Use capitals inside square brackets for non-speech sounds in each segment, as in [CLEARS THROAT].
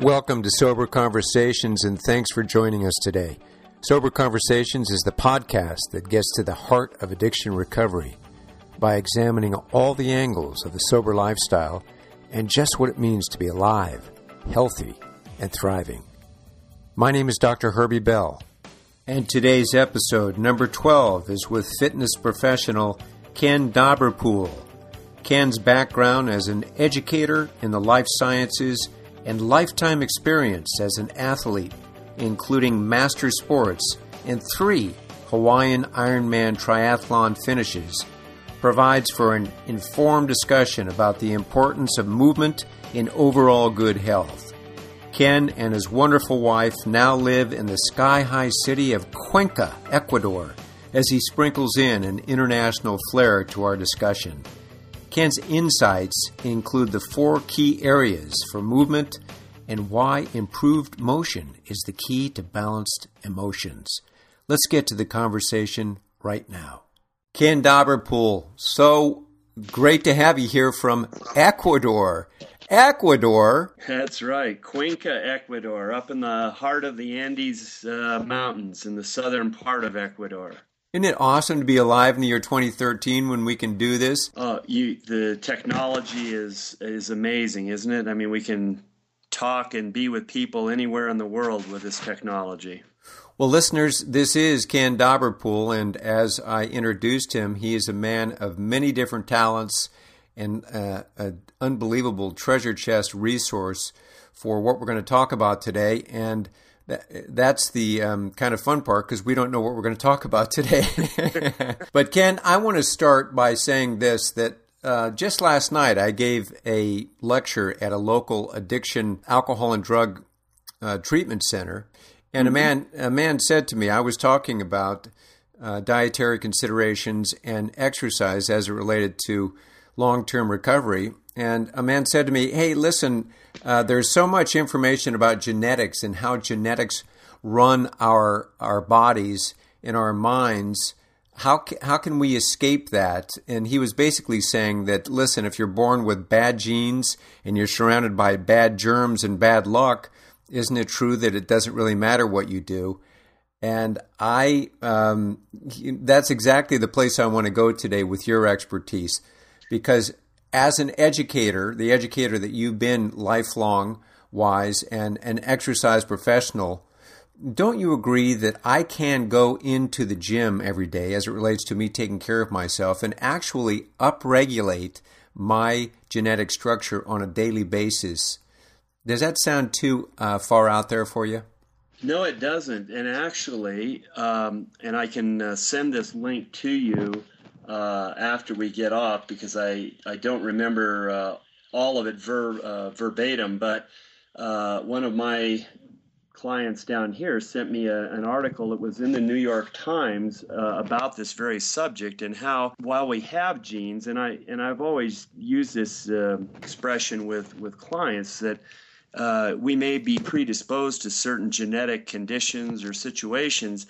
Welcome to Sober Conversations and thanks for joining us today. Sober Conversations is the podcast that gets to the heart of addiction recovery by examining all the angles of the sober lifestyle and just what it means to be alive, healthy, and thriving. My name is Dr. Herbie Bell, and today's episode, number 12, is with fitness professional Ken Dobberpool. Ken's background as an educator in the life sciences and lifetime experience as an athlete, including master sports and three Hawaiian Ironman triathlon finishes, provides for an informed discussion about the importance of movement in overall good health. Ken and his wonderful wife now live in the sky high city of Cuenca, Ecuador, as he sprinkles in an international flair to our discussion. Ken's insights include the four key areas for movement and why improved motion is the key to balanced emotions. Let's get to the conversation right now. Ken Dobberpool, so great to have you here from Ecuador. Ecuador. That's right, Cuenca, Ecuador, up in the heart of the Andes uh, Mountains in the southern part of Ecuador. Isn't it awesome to be alive in the year 2013 when we can do this? Uh, you, the technology is is amazing, isn't it? I mean, we can talk and be with people anywhere in the world with this technology. Well, listeners, this is Ken Dobberpool, and as I introduced him, he is a man of many different talents and uh, an unbelievable treasure chest resource for what we're going to talk about today. And that's the um, kind of fun part because we don't know what we're going to talk about today. [LAUGHS] but Ken, I want to start by saying this that uh, just last night I gave a lecture at a local addiction alcohol and drug uh, treatment center, and mm-hmm. a man a man said to me, I was talking about uh, dietary considerations and exercise as it related to long term recovery, and a man said to me, Hey, listen, uh, there's so much information about genetics and how genetics run our, our bodies and our minds. How, how can we escape that? And he was basically saying that, listen, if you're born with bad genes and you're surrounded by bad germs and bad luck, isn't it true that it doesn't really matter what you do? And I, um, that's exactly the place I want to go today with your expertise because as an educator, the educator that you've been lifelong wise and an exercise professional, don't you agree that I can go into the gym every day as it relates to me taking care of myself and actually upregulate my genetic structure on a daily basis? Does that sound too uh, far out there for you? No, it doesn't. And actually, um, and I can uh, send this link to you uh, after we get off because I, I don't remember uh, all of it ver, uh, verbatim, but uh, one of my clients down here sent me a, an article that was in the New York Times uh, about this very subject and how while we have genes, and I and I've always used this expression with with clients that. we may be predisposed to certain genetic conditions or situations,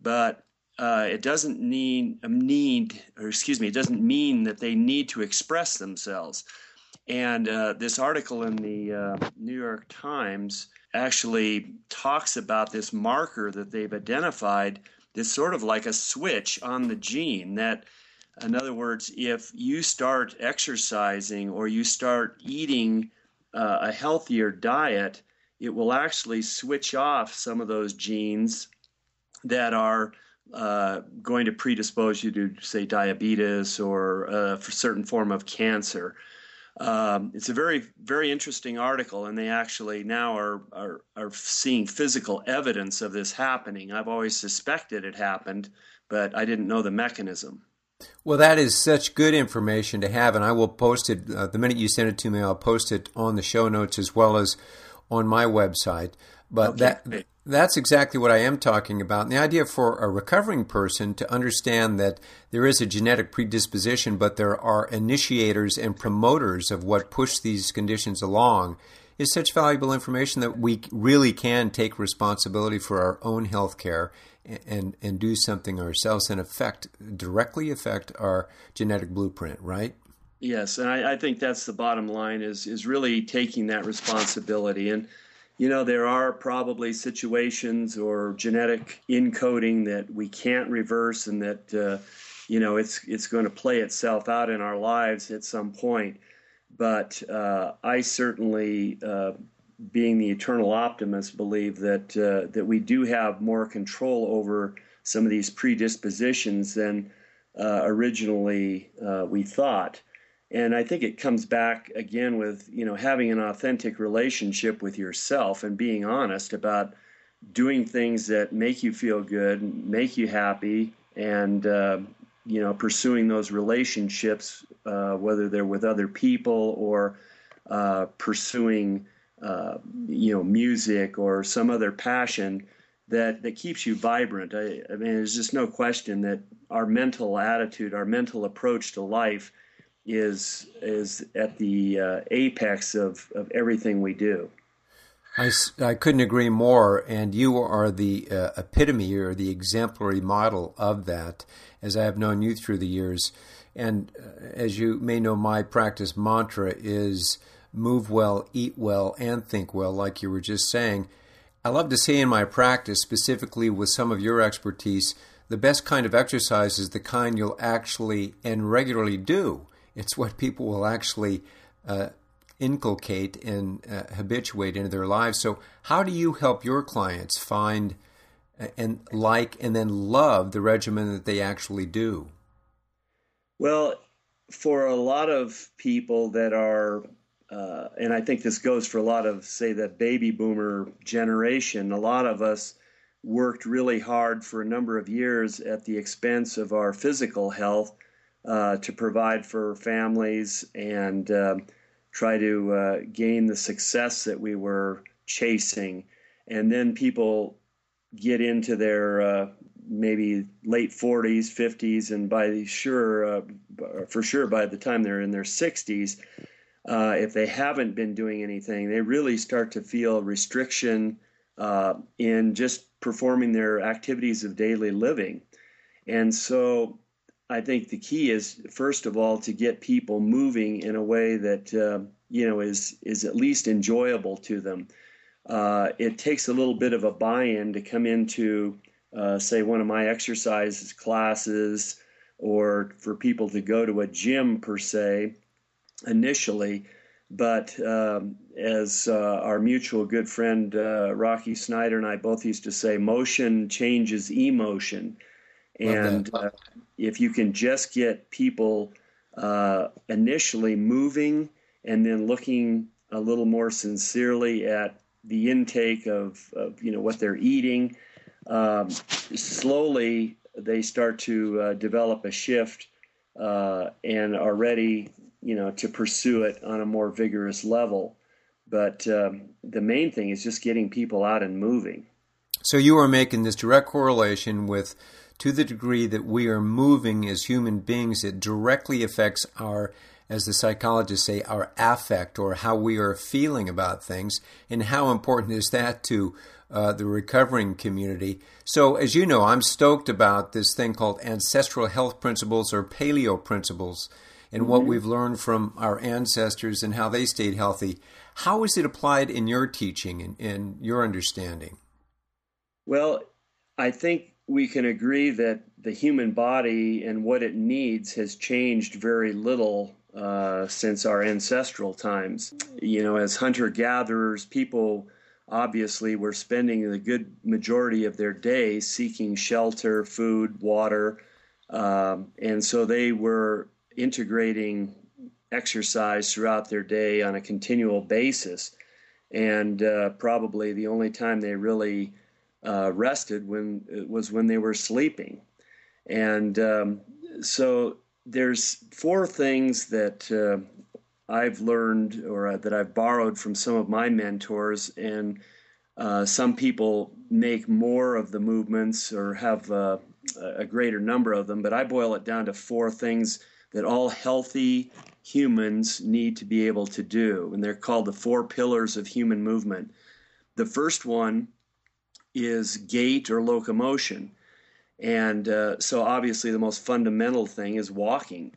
but uh, it doesn't need need or excuse me it doesn't mean that they need to express themselves. And uh, this article in the uh, new york times actually talks about this marker that they've identified that's sort of like a switch on the gene that in other words if you start exercising or you start eating uh, a healthier diet it will actually switch off some of those genes that are uh, going to predispose you to, say, diabetes or uh, for certain form of cancer. Um, it's a very, very interesting article, and they actually now are, are, are seeing physical evidence of this happening. I've always suspected it happened, but I didn't know the mechanism. Well, that is such good information to have, and I will post it uh, the minute you send it to me. I'll post it on the show notes as well as on my website. But okay. that that's exactly what I am talking about. And the idea for a recovering person to understand that there is a genetic predisposition, but there are initiators and promoters of what push these conditions along is such valuable information that we really can take responsibility for our own health care and, and do something ourselves and affect directly affect our genetic blueprint, right? Yes, and I, I think that's the bottom line is is really taking that responsibility and you know, there are probably situations or genetic encoding that we can't reverse, and that uh, you know it's it's going to play itself out in our lives at some point. But uh, I certainly, uh, being the eternal optimist, believe that uh, that we do have more control over some of these predispositions than uh, originally uh, we thought. And I think it comes back again with you know having an authentic relationship with yourself and being honest about doing things that make you feel good, make you happy, and uh, you know pursuing those relationships, uh, whether they're with other people or uh, pursuing uh, you know music or some other passion that that keeps you vibrant. I, I mean, there's just no question that our mental attitude, our mental approach to life is is at the uh, apex of, of everything we do. I, I couldn't agree more, and you are the uh, epitome or the exemplary model of that, as I have known you through the years. And uh, as you may know, my practice mantra is move well, eat well, and think well, like you were just saying. I love to say in my practice, specifically with some of your expertise, the best kind of exercise is the kind you'll actually and regularly do. It's what people will actually uh, inculcate and uh, habituate into their lives. So, how do you help your clients find uh, and like and then love the regimen that they actually do? Well, for a lot of people that are, uh, and I think this goes for a lot of, say, the baby boomer generation, a lot of us worked really hard for a number of years at the expense of our physical health uh, to provide for families and uh, try to uh, gain the success that we were chasing. And then people get into their uh, maybe late 40s, 50s, and by sure, uh, for sure, by the time they're in their 60s, uh, if they haven't been doing anything, they really start to feel restriction in just performing their activities of daily living. And so I think the key is first of all to get people moving in a way that uh, you know is is at least enjoyable to them. Uh, it takes a little bit of a buy-in to come into, uh, say, one of my exercises classes, or for people to go to a gym per se initially. But um, as uh, our mutual good friend uh, Rocky Snyder and I both used to say, motion changes emotion. And uh, if you can just get people uh, initially moving and then looking a little more sincerely at the intake of, of you know what they're eating, um, slowly they start to uh, develop a shift uh, and are ready you know to pursue it on a more vigorous level. But um, the main thing is just getting people out and moving. So you are making this direct correlation with to the degree that we are moving as human beings, it directly affects our, as the psychologists say, our affect or how we are feeling about things. And how important is that to uh, the recovering community? So, as you know, I'm stoked about this thing called ancestral health principles or paleo principles and mm-hmm. what we've learned from our ancestors and how they stayed healthy. How is it applied in your teaching and, and your understanding? Well, I think we can agree that the human body and what it needs has changed very little uh, since our ancestral times. You know, as hunter gatherers, people obviously were spending the good majority of their day seeking shelter, food, water, um, and so they were integrating exercise throughout their day on a continual basis. And uh, probably the only time they really uh, rested when it was when they were sleeping. And um, so there's four things that uh, I've learned or uh, that I've borrowed from some of my mentors, and uh, some people make more of the movements or have uh, a greater number of them, but I boil it down to four things that all healthy humans need to be able to do, and they're called the four pillars of human movement. The first one is gait or locomotion. And uh, so, obviously, the most fundamental thing is walking.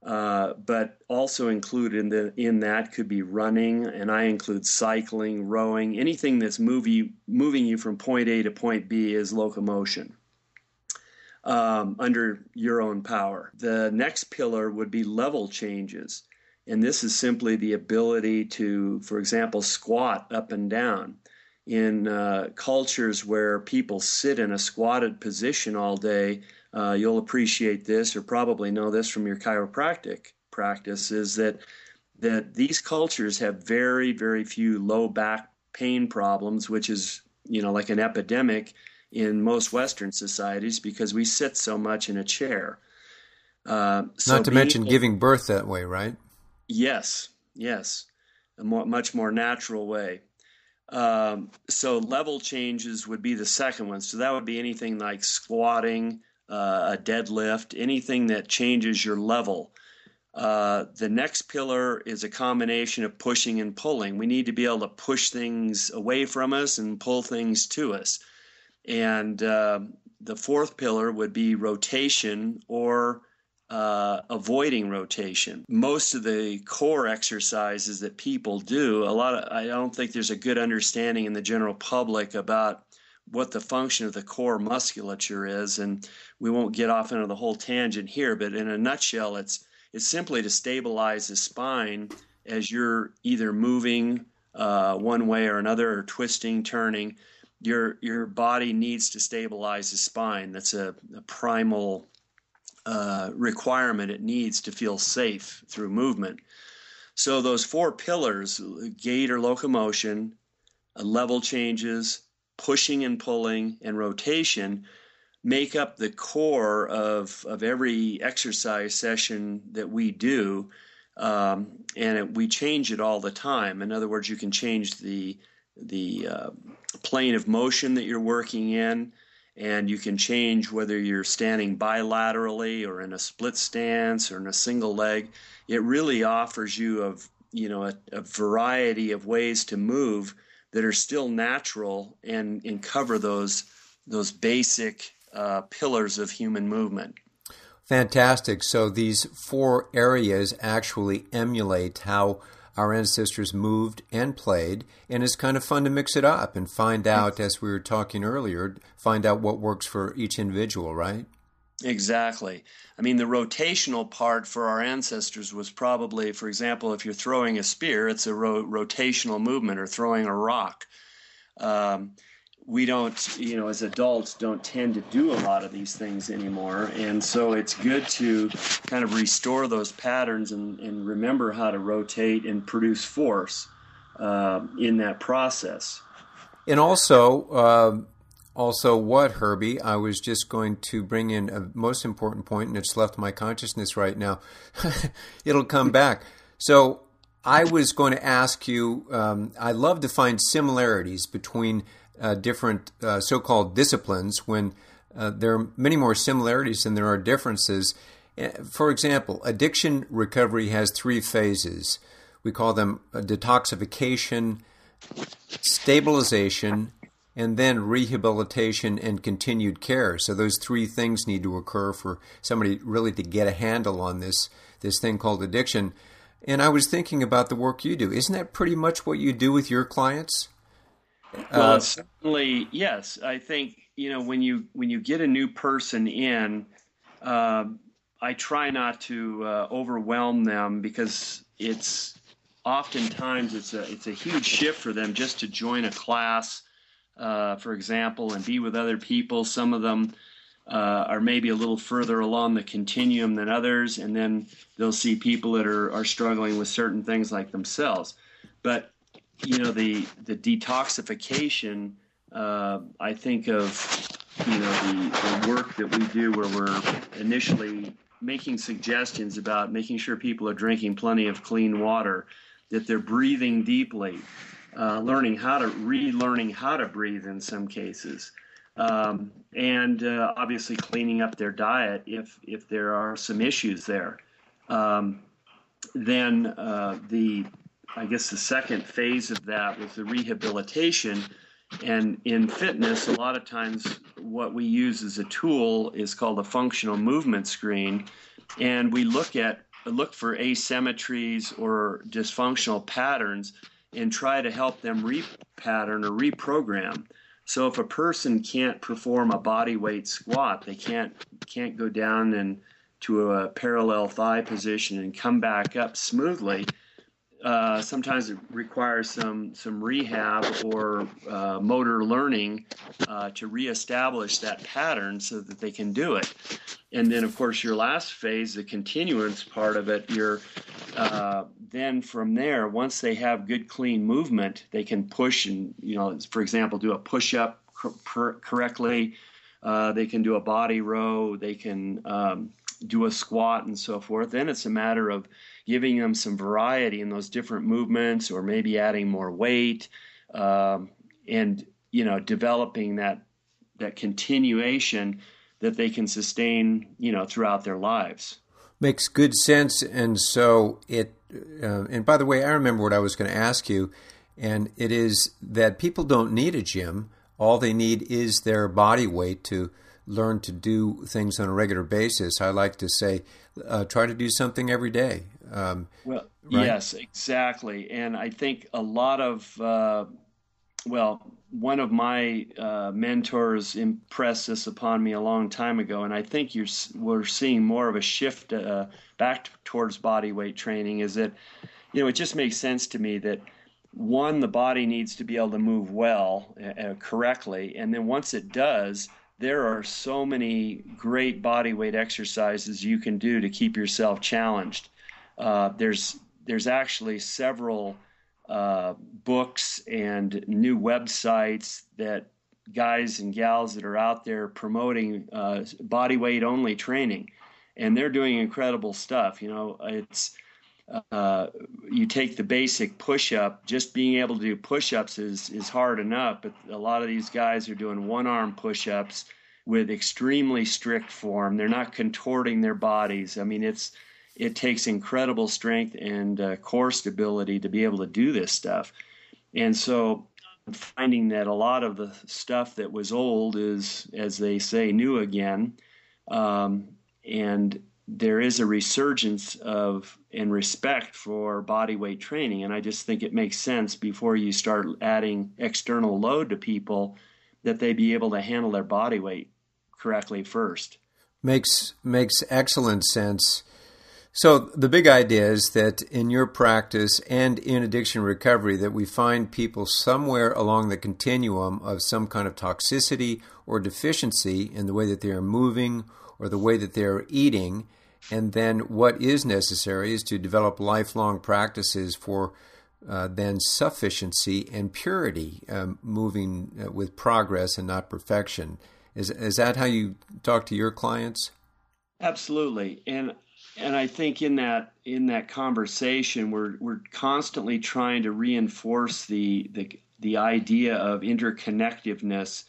Uh, but also included in, the, in that could be running, and I include cycling, rowing, anything that's moving moving you from point A to point B is locomotion um, under your own power. The next pillar would be level changes. And this is simply the ability to, for example, squat up and down. In uh, cultures where people sit in a squatted position all day, uh, you'll appreciate this or probably know this from your chiropractic practice is that that these cultures have very very few low back pain problems which is you know like an epidemic in most western societies because we sit so much in a chair. Uh, so not to mention able, giving birth that way right? Yes yes. A more, much more natural way um, so level changes would be the second one so that would be anything like squatting uh, a deadlift, anything that changes your level. Uh, the next pillar is a combination of pushing and pulling. We need to be able to push things away from us and pull things to us. And uh, the fourth pillar would be rotation or uh, avoiding rotation. Most of the core exercises that people do, a lot of, I don't think there's a good understanding in the general public about what the function of the core musculature is. And we won't get off into the whole tangent here, but in a nutshell, it's it's simply to stabilize the spine as you're either moving uh, one way or another, or twisting, turning. Your your body needs to stabilize the spine. That's a, a primal uh, requirement. It needs to feel safe through movement. So those four pillars: gait or locomotion, uh, level changes, pushing and pulling, and rotation make up the core of, of every exercise session that we do. Um, and it, we change it all the time. In other words, you can change the the uh, plane of motion that you're working in, and you can change whether you're standing bilaterally or in a split stance or in a single leg. It really offers you of you know a, a variety of ways to move that are still natural and, and cover those those basic uh, pillars of human movement. Fantastic. So these four areas actually emulate how our ancestors moved and played, and it's kind of fun to mix it up and find out, as we were talking earlier, find out what works for each individual, right? Exactly. I mean, the rotational part for our ancestors was probably, for example, if you're throwing a spear, it's a ro- rotational movement, or throwing a rock. Um, we don't, you know, as adults, don't tend to do a lot of these things anymore. And so it's good to kind of restore those patterns and, and remember how to rotate and produce force uh, in that process. And also, um, also, what, Herbie? I was just going to bring in a most important point, and it's left my consciousness right now. [LAUGHS] It'll come back. So, I was going to ask you um, I love to find similarities between uh, different uh, so called disciplines when uh, there are many more similarities than there are differences. Uh, for example, addiction recovery has three phases. We call them uh, detoxification, stabilization, and then rehabilitation and continued care. So those three things need to occur for somebody really to get a handle on this this thing called addiction. And I was thinking about the work you do. Isn't that pretty much what you do with your clients? Well, uh, certainly yes. I think you know when you when you get a new person in, uh, I try not to uh, overwhelm them because it's oftentimes it's a it's a huge shift for them just to join a class uh, for example, and be with other people. Some of them uh, are maybe a little further along the continuum than others, and then they'll see people that are, are struggling with certain things like themselves. But you know, the the detoxification. Uh, I think of you know the, the work that we do where we're initially making suggestions about making sure people are drinking plenty of clean water, that they're breathing deeply, uh, learning how to relearning how to breathe in some cases, um, and uh, obviously cleaning up their diet if if there are some issues there. Um, then uh, the I guess the second phase of that was the rehabilitation. And in fitness, a lot of times what we use as a tool is called a functional movement screen. And we look at look for asymmetries or dysfunctional patterns and try to help them repattern or reprogram. So if a person can't perform a body weight squat, they can't can't go down and to a parallel thigh position and come back up smoothly uh, sometimes it requires some some rehab or uh, motor learning uh, to reestablish that pattern so that they can do it. And then, of course, your last phase, the continuance part of it, you're uh, then from there. Once they have good, clean movement, they can push and you know, for example, do a push up cor- correctly. Uh, they can do a body row. They can um, do a squat and so forth. Then it's a matter of giving them some variety in those different movements, or maybe adding more weight, um, and you know developing that that continuation that they can sustain, you know, throughout their lives. Makes good sense, and so it. Uh, and by the way, I remember what I was going to ask you, and it is that people don't need a gym. All they need is their body weight to learn to do things on a regular basis. I like to say, uh, try to do something every day. Um, well, right? yes, exactly. And I think a lot of, uh, well, one of my uh, mentors impressed this upon me a long time ago, and I think you're we're seeing more of a shift uh, back towards body weight training. Is that you know it just makes sense to me that one the body needs to be able to move well uh, uh, correctly, and then once it does, there are so many great body weight exercises you can do to keep yourself challenged. Uh, there's there's actually several uh, books and new websites that guys and gals that are out there promoting uh, body weight only training, and they're doing incredible stuff. You know, it's uh, you take the basic push up. Just being able to do push ups is is hard enough, but a lot of these guys are doing one arm push ups with extremely strict form. They're not contorting their bodies. I mean, it's it takes incredible strength and uh, core stability to be able to do this stuff. And so I'm finding that a lot of the stuff that was old is, as they say, new again. Um, and there is a resurgence of and respect for body weight training. And I just think it makes sense before you start adding external load to people that they be able to handle their body weight correctly first. Makes makes excellent sense. So the big idea is that in your practice and in addiction recovery that we find people somewhere along the continuum of some kind of toxicity or deficiency in the way that they are moving or the way that they are eating and then what is necessary is to develop lifelong practices for uh, then sufficiency and purity, um, moving uh, with progress and not perfection. Is is that how you talk to your clients? Absolutely, and and I think in that in that conversation, we're we're constantly trying to reinforce the the the idea of interconnectedness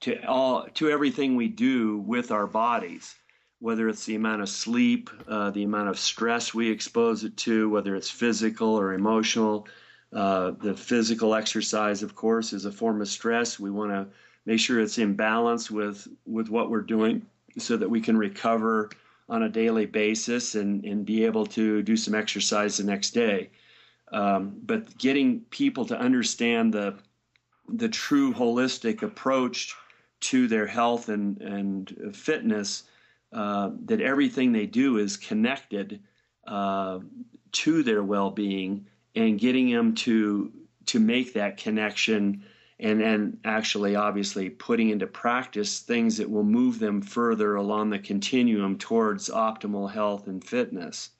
to all to everything we do with our bodies, whether it's the amount of sleep, uh, the amount of stress we expose it to, whether it's physical or emotional. Uh, the physical exercise, of course, is a form of stress. We want to make sure it's in balance with with what we're doing, so that we can recover on a daily basis and, and be able to do some exercise the next day. Um, but getting people to understand the the true holistic approach to their health and and fitness, uh, that everything they do is connected uh, to their well being, and getting them to to make that connection and then actually obviously putting into practice things that will move them further along the continuum towards optimal health and fitness.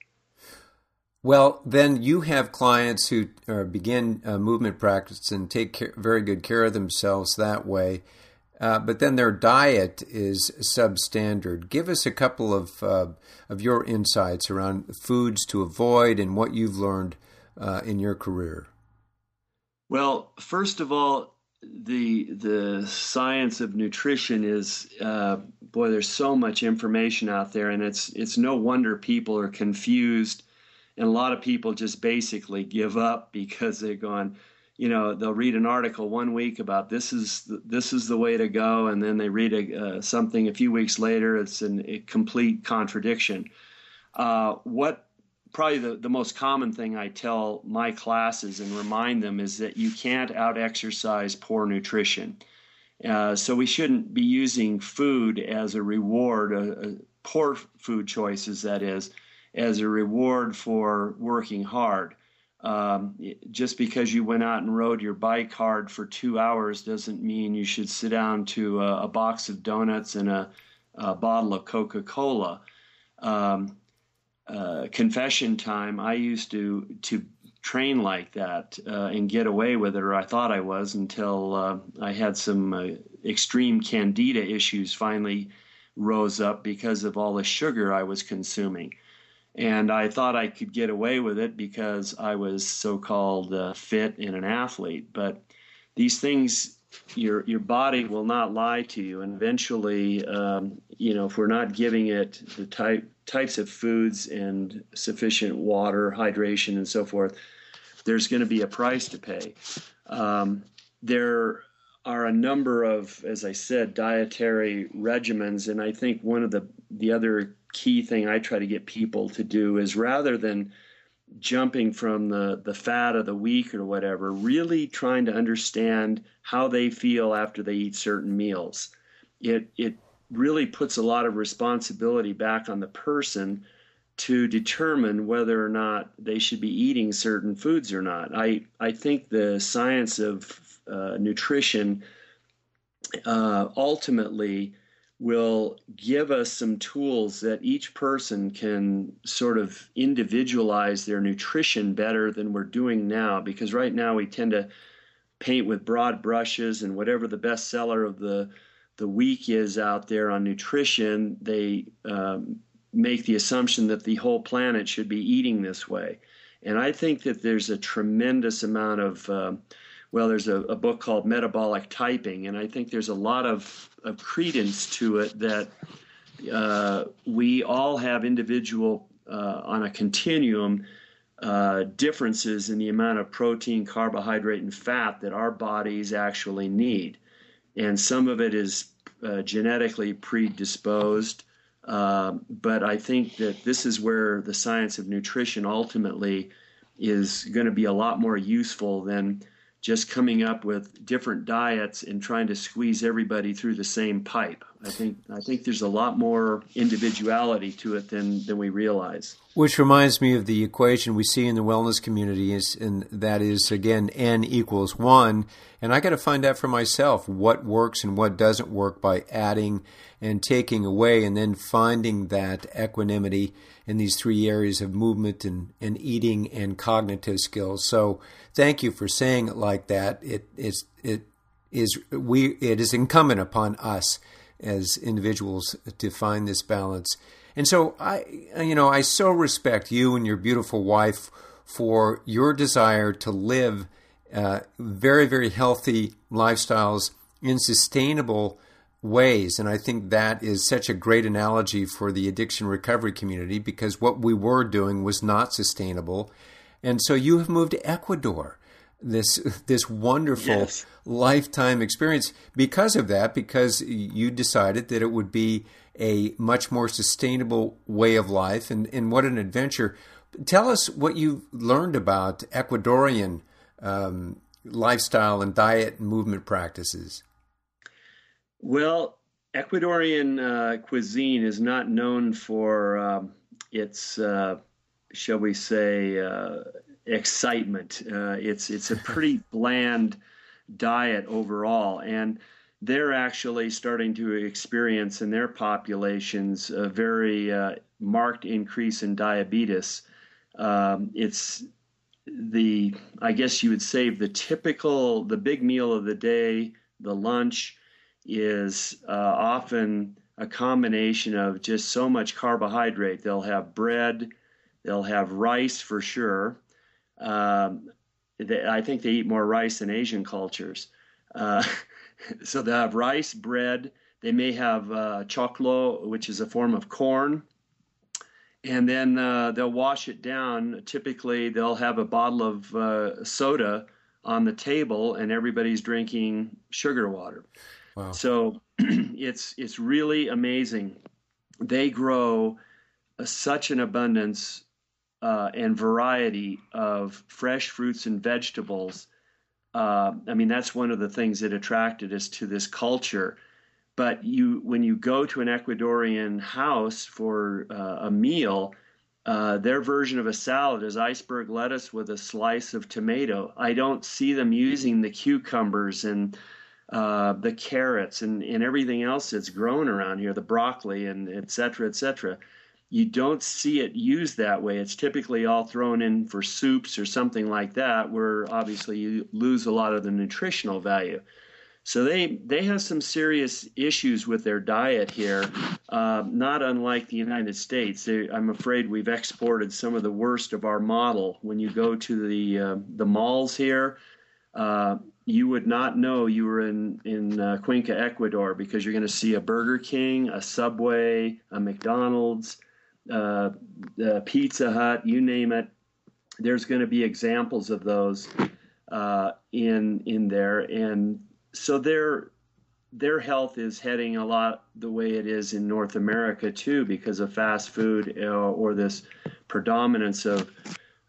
Well, then you have clients who uh, begin uh, movement practice and take care, very good care of themselves that way, uh, but then their diet is substandard. Give us a couple of uh, of your insights around foods to avoid and what you've learned uh, in your career. Well, first of all, the the science of nutrition is uh, boy there's so much information out there and it's it's no wonder people are confused and a lot of people just basically give up because they're going you know they'll read an article one week about this is the, this is the way to go and then they read a, uh, something a few weeks later it's an, a complete contradiction uh, what probably the, the most common thing I tell my classes and remind them is that you can't out exercise poor nutrition. Uh, so we shouldn't be using food as a reward, uh, uh, poor food choices, that is, as a reward for working hard. Um, just because you went out and rode your bike hard for two hours doesn't mean you should sit down to a, a box of donuts and a, a bottle of Coca Cola. Um, uh, confession time, I used to to train like that uh, and get away with it, or I thought I was, until uh, I had some uh, extreme candida issues finally rose up because of all the sugar I was consuming. And I thought I could get away with it because I was so called uh, fit and an athlete. But these things, your, your body will not lie to you. And eventually, um, you know, if we're not giving it the type, types of foods and sufficient water, hydration, and so forth, there's going to be a price to pay. Um, there are a number of, as I said, dietary regimens, and I think one of the the other key thing I try to get people to do is rather than jumping from the the fat of the week or whatever, really trying to understand how they feel after they eat certain meals. It it really puts a lot of responsibility back on the person to determine whether or not they should be eating certain foods or not. I, I think the science of uh, nutrition uh, ultimately will give us some tools that each person can sort of individualize their nutrition better than we're doing now. Because right now we tend to paint with broad brushes and whatever the best seller of the the week is out there on nutrition, they um, make the assumption that the whole planet should be eating this way. And I think that there's a tremendous amount of, uh, well, there's a, a, book called Metabolic Typing, and I think there's a lot of, of credence to it that uh, we all have individual, uh, on a continuum, uh, differences in the amount of protein, carbohydrate, and fat that our bodies actually need. And some of it is uh, genetically predisposed. Uh, but I think that this is where the science of nutrition ultimately is going to be a lot more useful than just coming up with different diets and trying to squeeze everybody through the same pipe. I think I think there's a lot more individuality to it than than we realize. Which reminds me of the equation we see in the wellness community is and that is again n equals 1 and I got to find out for myself what works and what doesn't work by adding and taking away and then finding that equanimity in these three areas of movement and, and eating and cognitive skills. So thank you for saying it like that. It is it is we it is incumbent upon us as individuals to find this balance. And so I you know I so respect you and your beautiful wife for your desire to live uh, very very healthy lifestyles in sustainable ways. And I think that is such a great analogy for the addiction recovery community because what we were doing was not sustainable. And so you have moved to Ecuador this this wonderful yes. lifetime experience. Because of that because you decided that it would be a much more sustainable way of life and, and what an adventure. Tell us what you learned about ecuadorian um, lifestyle and diet and movement practices. Well ecuadorian uh, cuisine is not known for um, its uh, shall we say uh, excitement. Uh, it's it's a pretty [LAUGHS] bland diet overall, and they're actually starting to experience in their populations a very uh, marked increase in diabetes. Um, it's the I guess you would say the typical the big meal of the day, the lunch, is uh, often a combination of just so much carbohydrate. They'll have bread, they'll have rice for sure, um, they, I think they eat more rice than Asian cultures. Uh, [LAUGHS] so they have rice, bread. They may have uh, choclo, which is a form of corn. And then uh, they'll wash it down. Typically, they'll have a bottle of uh, soda on the table, and everybody's drinking sugar water. Wow. So [CLEARS THROAT] it's it's really amazing. They grow such an abundance uh, and variety of fresh fruits and vegetables. Uh, I mean, that's one of the things that attracted us to this culture. But you, when you go to an Ecuadorian house for uh, a meal, uh, their version of a salad is iceberg lettuce with a slice of tomato. I don't see them using the cucumbers and uh, the carrots and, and everything else that's grown around here, the broccoli and et cetera, et cetera. You don't see it used that way. It's typically all thrown in for soups or something like that, where obviously you lose a lot of the nutritional value. So they they have some serious issues with their diet here, uh, not unlike the United States. They, I'm afraid we've exported some of the worst of our model. When you go to the uh, the malls here, uh, you would not know you were in in uh, Cuenca, Ecuador, because you're going to see a Burger King, a Subway, a McDonald's, uh, a Pizza Hut, you name it. There's going to be examples of those uh, in in there, and so their their health is heading a lot the way it is in North America too, because of fast food uh, or this predominance of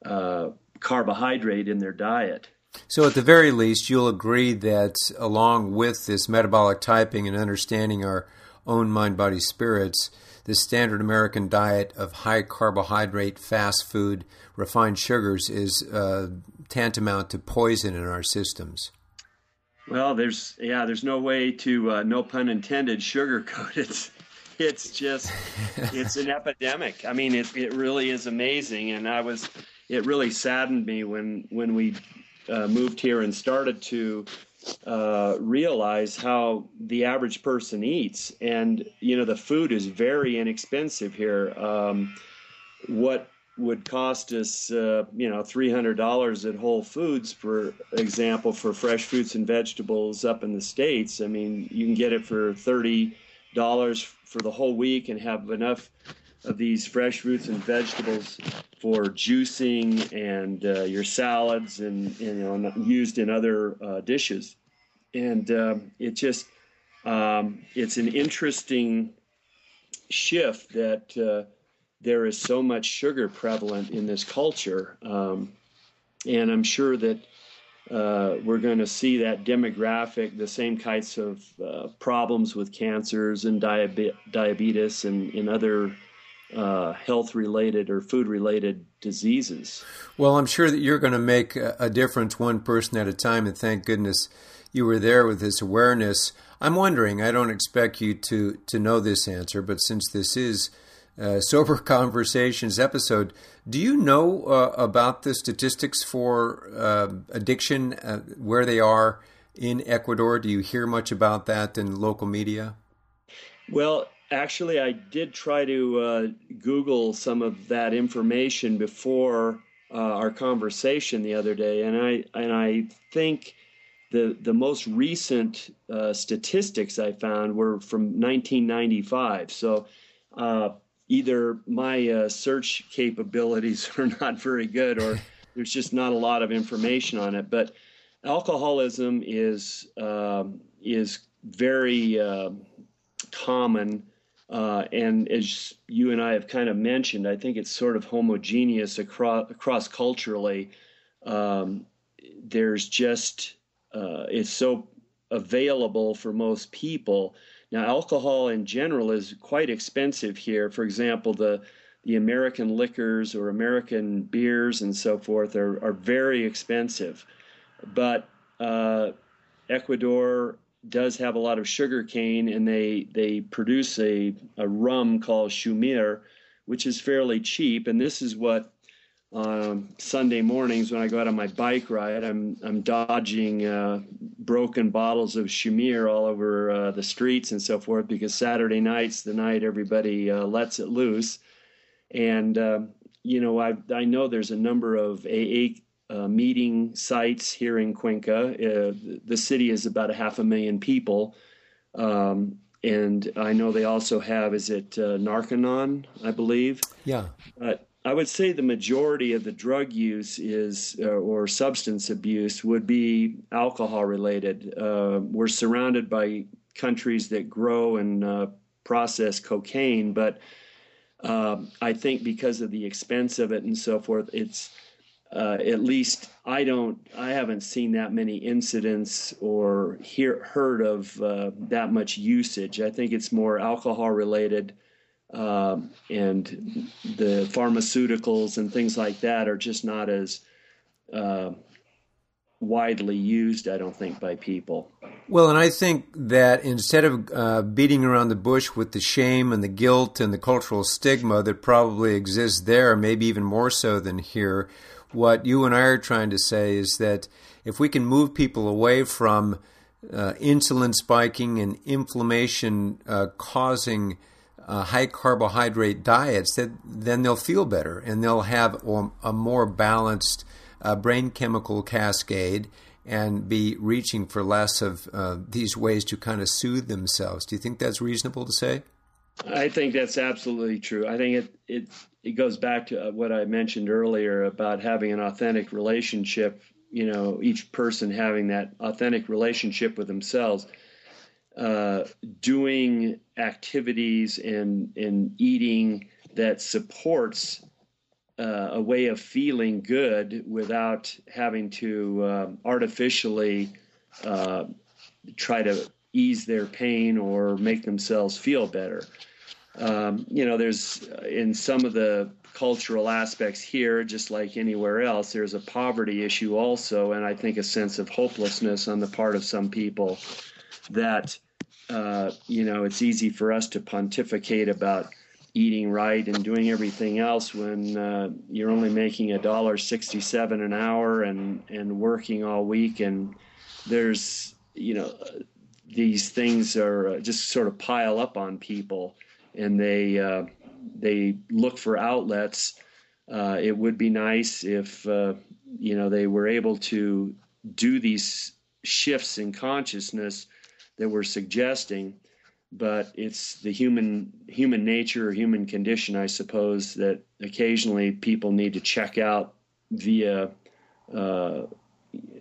uh, carbohydrate in their diet. So, at the very least, you'll agree that along with this metabolic typing and understanding our own mind, body, spirits, the standard American diet of high carbohydrate, fast food, refined sugars is uh, tantamount to poison in our systems. Well, there's yeah, there's no way to uh, no pun intended sugarcoat it. [LAUGHS] It's just it's an epidemic. I mean, it it really is amazing, and I was it really saddened me when when we uh, moved here and started to uh, realize how the average person eats. And, you know, the food is very inexpensive here. Um, what would cost us, uh, you know, $300 at Whole Foods, for example, for fresh fruits and vegetables up in the States. I mean, you can get it for $30 for the whole week and have enough of these fresh fruits and vegetables for juicing and uh, your salads and, you know used in other uh, dishes. And uh, it just um, it's an interesting shift that uh, there is so much sugar prevalent in this culture um, and i'm sure that uh, we're going to see that demographic, the same kinds of uh, problems with cancers and diabe- diabetes and, and other uh, health related or food related diseases. Well, I'm sure that you're going to make a difference one person at a time, and thank goodness you were there with this awareness. I'm wondering, I don't expect you to, to know this answer, but since this is a [LAUGHS] Sober Conversations episode, do you know uh, about the statistics for uh, addiction, uh, where they are in Ecuador? Do you hear much about that in local media? Well, actually, I did try to uh, Google some of that information before uh, our conversation the other day, and I and I think the the most recent uh, statistics I found were from 1995. So uh, either my uh, search capabilities [LAUGHS] are not very good, or there's just not a lot of information on it. But alcoholism is um, is very uh, common uh, and as you and I have kind of mentioned, I think it's sort of homogeneous across, across culturally. Um, there's just, uh, it's so available for most people. Now, alcohol in general is quite expensive here. For example, the the American liquors or American beers and so forth are, are very expensive. But uh, Ecuador does have a lot of sugar cane, and they they produce a, a rum called Zhumir, which is fairly cheap. And this is what um, Sunday mornings when I go out on my bike ride, I'm I'm dodging uh, broken bottles of Zhumir all over uh, the streets and so forth because Saturday night's the night everybody uh, lets it loose, and um, you know I I know there's a number of AA uh, meeting sites here in Cuenca. Uh, the city is about a half a million people. Um, and I know they also have, is it uh, Narconon, I believe? Yeah. But I would say the majority of the drug use is, uh, or substance abuse, would be alcohol related. Uh, we're surrounded by countries that grow and uh, process cocaine, but Um, I think because of the expense of it and so forth, it's uh, at least I don't, I haven't seen that many incidents or hear, heard of uh, that much usage. I think it's more alcohol related, um, and the pharmaceuticals and things like that are just not as uh, widely used, I don't think, by people. Well, and I think that instead of uh, beating around the bush with the shame and the guilt and the cultural stigma that probably exists there, maybe even more so than here, what you and I are trying to say is that if we can move people away from uh, insulin spiking and inflammation uh, causing uh, high carbohydrate diets, that then they'll feel better and they'll have a more balanced uh, brain chemical cascade and be reaching for less of uh, these ways to kind of soothe themselves. Do you think that's reasonable to say? I think that's absolutely true. I think it it it goes back to uh, what I mentioned earlier about having an authentic relationship. You know, each person having that authentic relationship with themselves, uh, doing activities and and eating that supports uh, a way of feeling good without having to um, artificially uh, try to ease their pain or make themselves feel better. Um, you know, there's in some of the cultural aspects here, just like anywhere else, there's a poverty issue also, and I think a sense of hopelessness on the part of some people that, uh, you know, it's easy for us to pontificate about eating right and doing everything else when uh, you're only making a dollar sixty-seven an hour and and working all week and there's you know these things are uh, just sort of pile up on people and they uh, they look for outlets. Uh, it would be nice if uh, you know they were able to do these shifts in consciousness that we're suggesting but it's the human human nature or human condition, I suppose, that occasionally people need to check out via uh,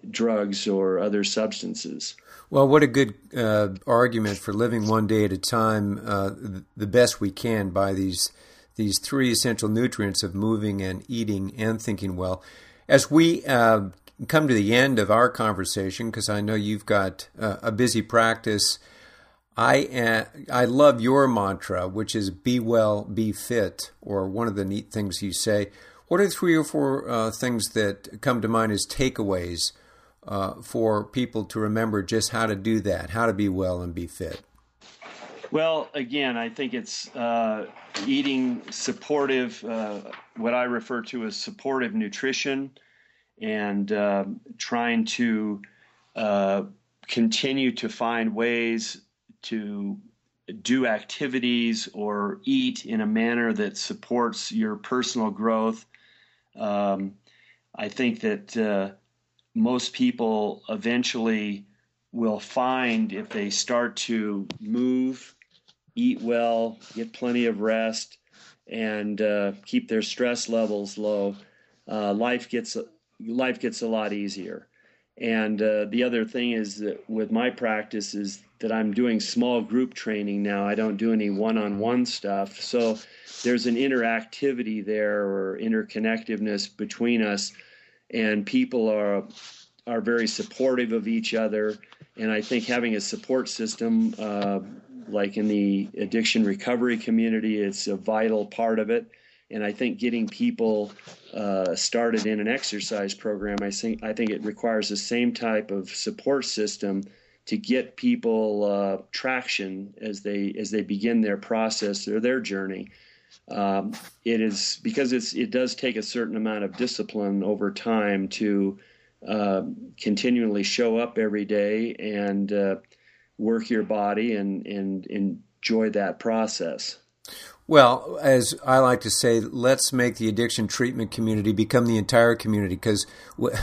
drugs or other substances. Well, what a good uh, argument for living one day at a time, uh, the best we can by these these three essential nutrients of moving and eating and thinking well. As we uh, come to the end of our conversation, because I know you've got uh, a busy practice I uh, I love your mantra, which is "Be well, be fit," or one of the neat things you say. What are three or four uh, things that come to mind as takeaways uh, for people to remember just how to do that, how to be well and be fit? Well, again, I think it's uh, eating supportive, uh, what I refer to as supportive nutrition, and um, trying to uh, continue to find ways to do activities or eat in a manner that supports your personal growth. Um, I think that uh, most people eventually will find if they start to move, eat well, get plenty of rest, and uh, keep their stress levels low, uh, life gets life gets a lot easier. And uh, the other thing is that with my practice is that I'm doing small group training now. I don't do any one-on-one stuff. So there's an interactivity there or interconnectiveness between us, and people are are very supportive of each other. And I think having a support system, uh, like in the addiction recovery community, it's a vital part of it. And I think getting people uh, started in an exercise program, I think I think it requires the same type of support system to get people uh, traction as they as they begin their process or their journey. Um, it is because it's it does take a certain amount of discipline over time to uh, continually show up every day and uh, work your body and and enjoy that process. Well, as I like to say, let's make the addiction treatment community become the entire community because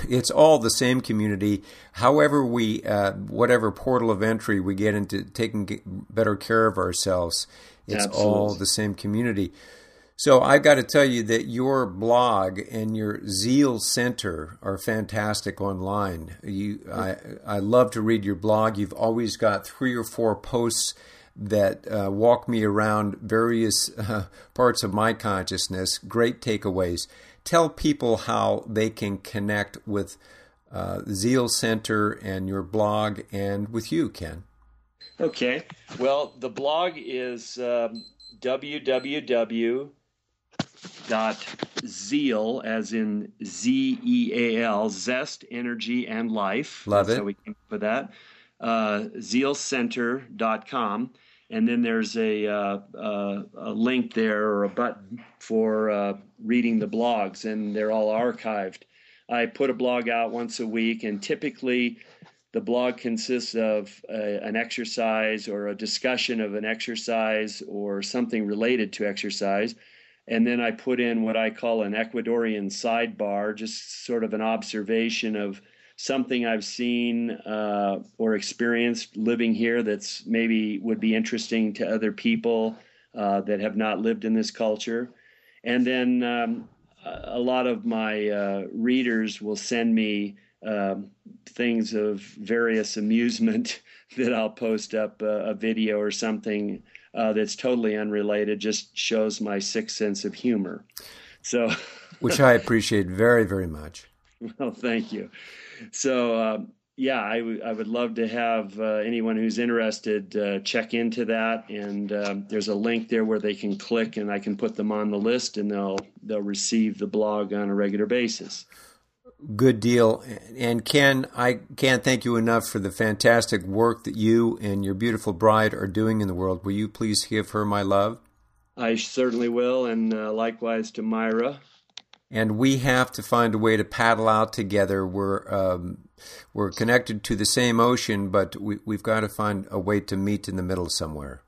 it's all the same community. However, we, uh, whatever portal of entry we get into taking better care of ourselves, it's Absolutely. all the same community. So I've got to tell you that your blog and your Zeal Center are fantastic online. You, I, I love to read your blog. You've always got three or four posts that uh, walk me around various [LAUGHS] uh, parts of my consciousness. Great takeaways. Tell people how they can connect with uh, Zeal Center and your blog and with you, Ken. Okay. Well, the blog is um, www dot zeal as in z e a l zest energy and life love it how we came up with that uh, zealcenter.com and then there's a, uh, uh, a link there or a button for uh, reading the blogs and they're all archived. I put a blog out once a week and typically the blog consists of a, an exercise or a discussion of an exercise or something related to exercise. And then I put in what I call an Ecuadorian sidebar, just sort of an observation of something I've seen uh, or experienced living here that's maybe would be interesting to other people uh, that have not lived in this culture. And then um, a lot of my uh, readers will send me um, things of various amusement [LAUGHS] that I'll post up a, a video or something uh, that's totally unrelated, just shows my sick sense of humor. So, which I appreciate very, very much. [LAUGHS] Well, thank you. So, uh, yeah, I, w- I would love to have uh, anyone who's interested uh, check into that. And um, there's a link there where they can click, and I can put them on the list, and they'll they'll receive the blog on a regular basis. Good deal. And Ken, I can't thank you enough for the fantastic work that you and your beautiful bride are doing in the world. Will you please give her my love? I certainly will, and uh, likewise to Myra. And we have to find a way to paddle out together. We're um, we're connected to the same ocean, but we, we've got to find a way to meet in the middle somewhere.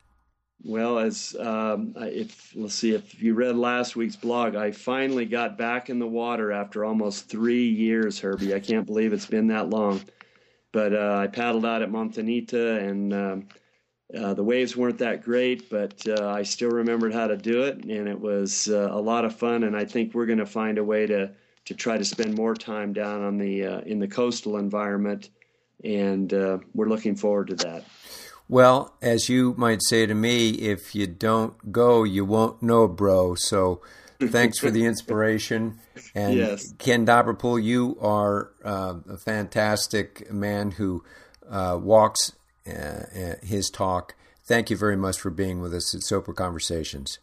Well, as um, if let's see, if you read last week's blog, I finally got back in the water after almost three years, Herbie. I can't believe it's been that long. But uh, I paddled out at Montanita, and um, uh, the waves weren't that great, but uh, I still remembered how to do it, and it was uh, a lot of fun. And I think we're going to find a way to to try to spend more time down on the uh, in the coastal environment, and uh, we're looking forward to that. Well, as you might say to me, if you don't go, you won't know, bro. So thanks for the inspiration. [LAUGHS] And yes. Ken Dobberpool, you are uh, a fantastic man who uh, walks his talk. Thank you very much for being with us at Sober Conversations.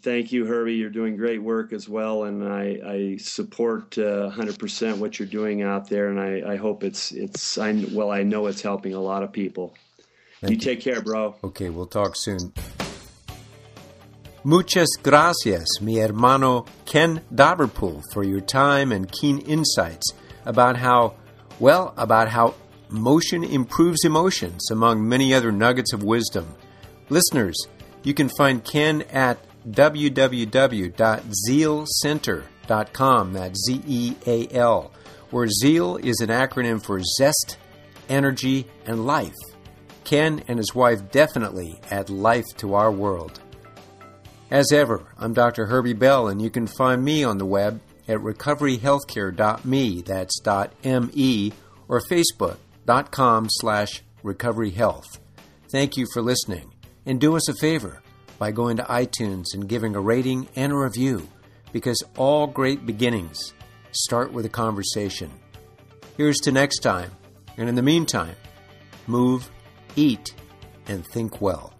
Thank you, Herbie. You're doing great work as well, and I, I support uh, 100% what you're doing out there. And I, I hope it's it's I well I know it's helping a lot of people. You, you take care, bro. Okay, we'll talk soon. Muchas gracias, mi hermano Ken Dobberpool, for your time and keen insights about how, well, about how motion improves emotions, among many other nuggets of wisdom. Listeners, you can find Ken at www.zealcenter.com. That's Z E A L, where ZEAL is an acronym for Zest, Energy, and Life. Ken and his wife definitely add life to our world. As ever, I'm Dr. Herbie Bell, and you can find me on the web at recoveryhealthcare.me, that's .me, or facebook.com slash recoveryhealth. Thank you for listening, and do us a favor by going to iTunes and giving a rating and a review, because all great beginnings start with a conversation. Here's to next time, and in the meantime, move eat, and think well.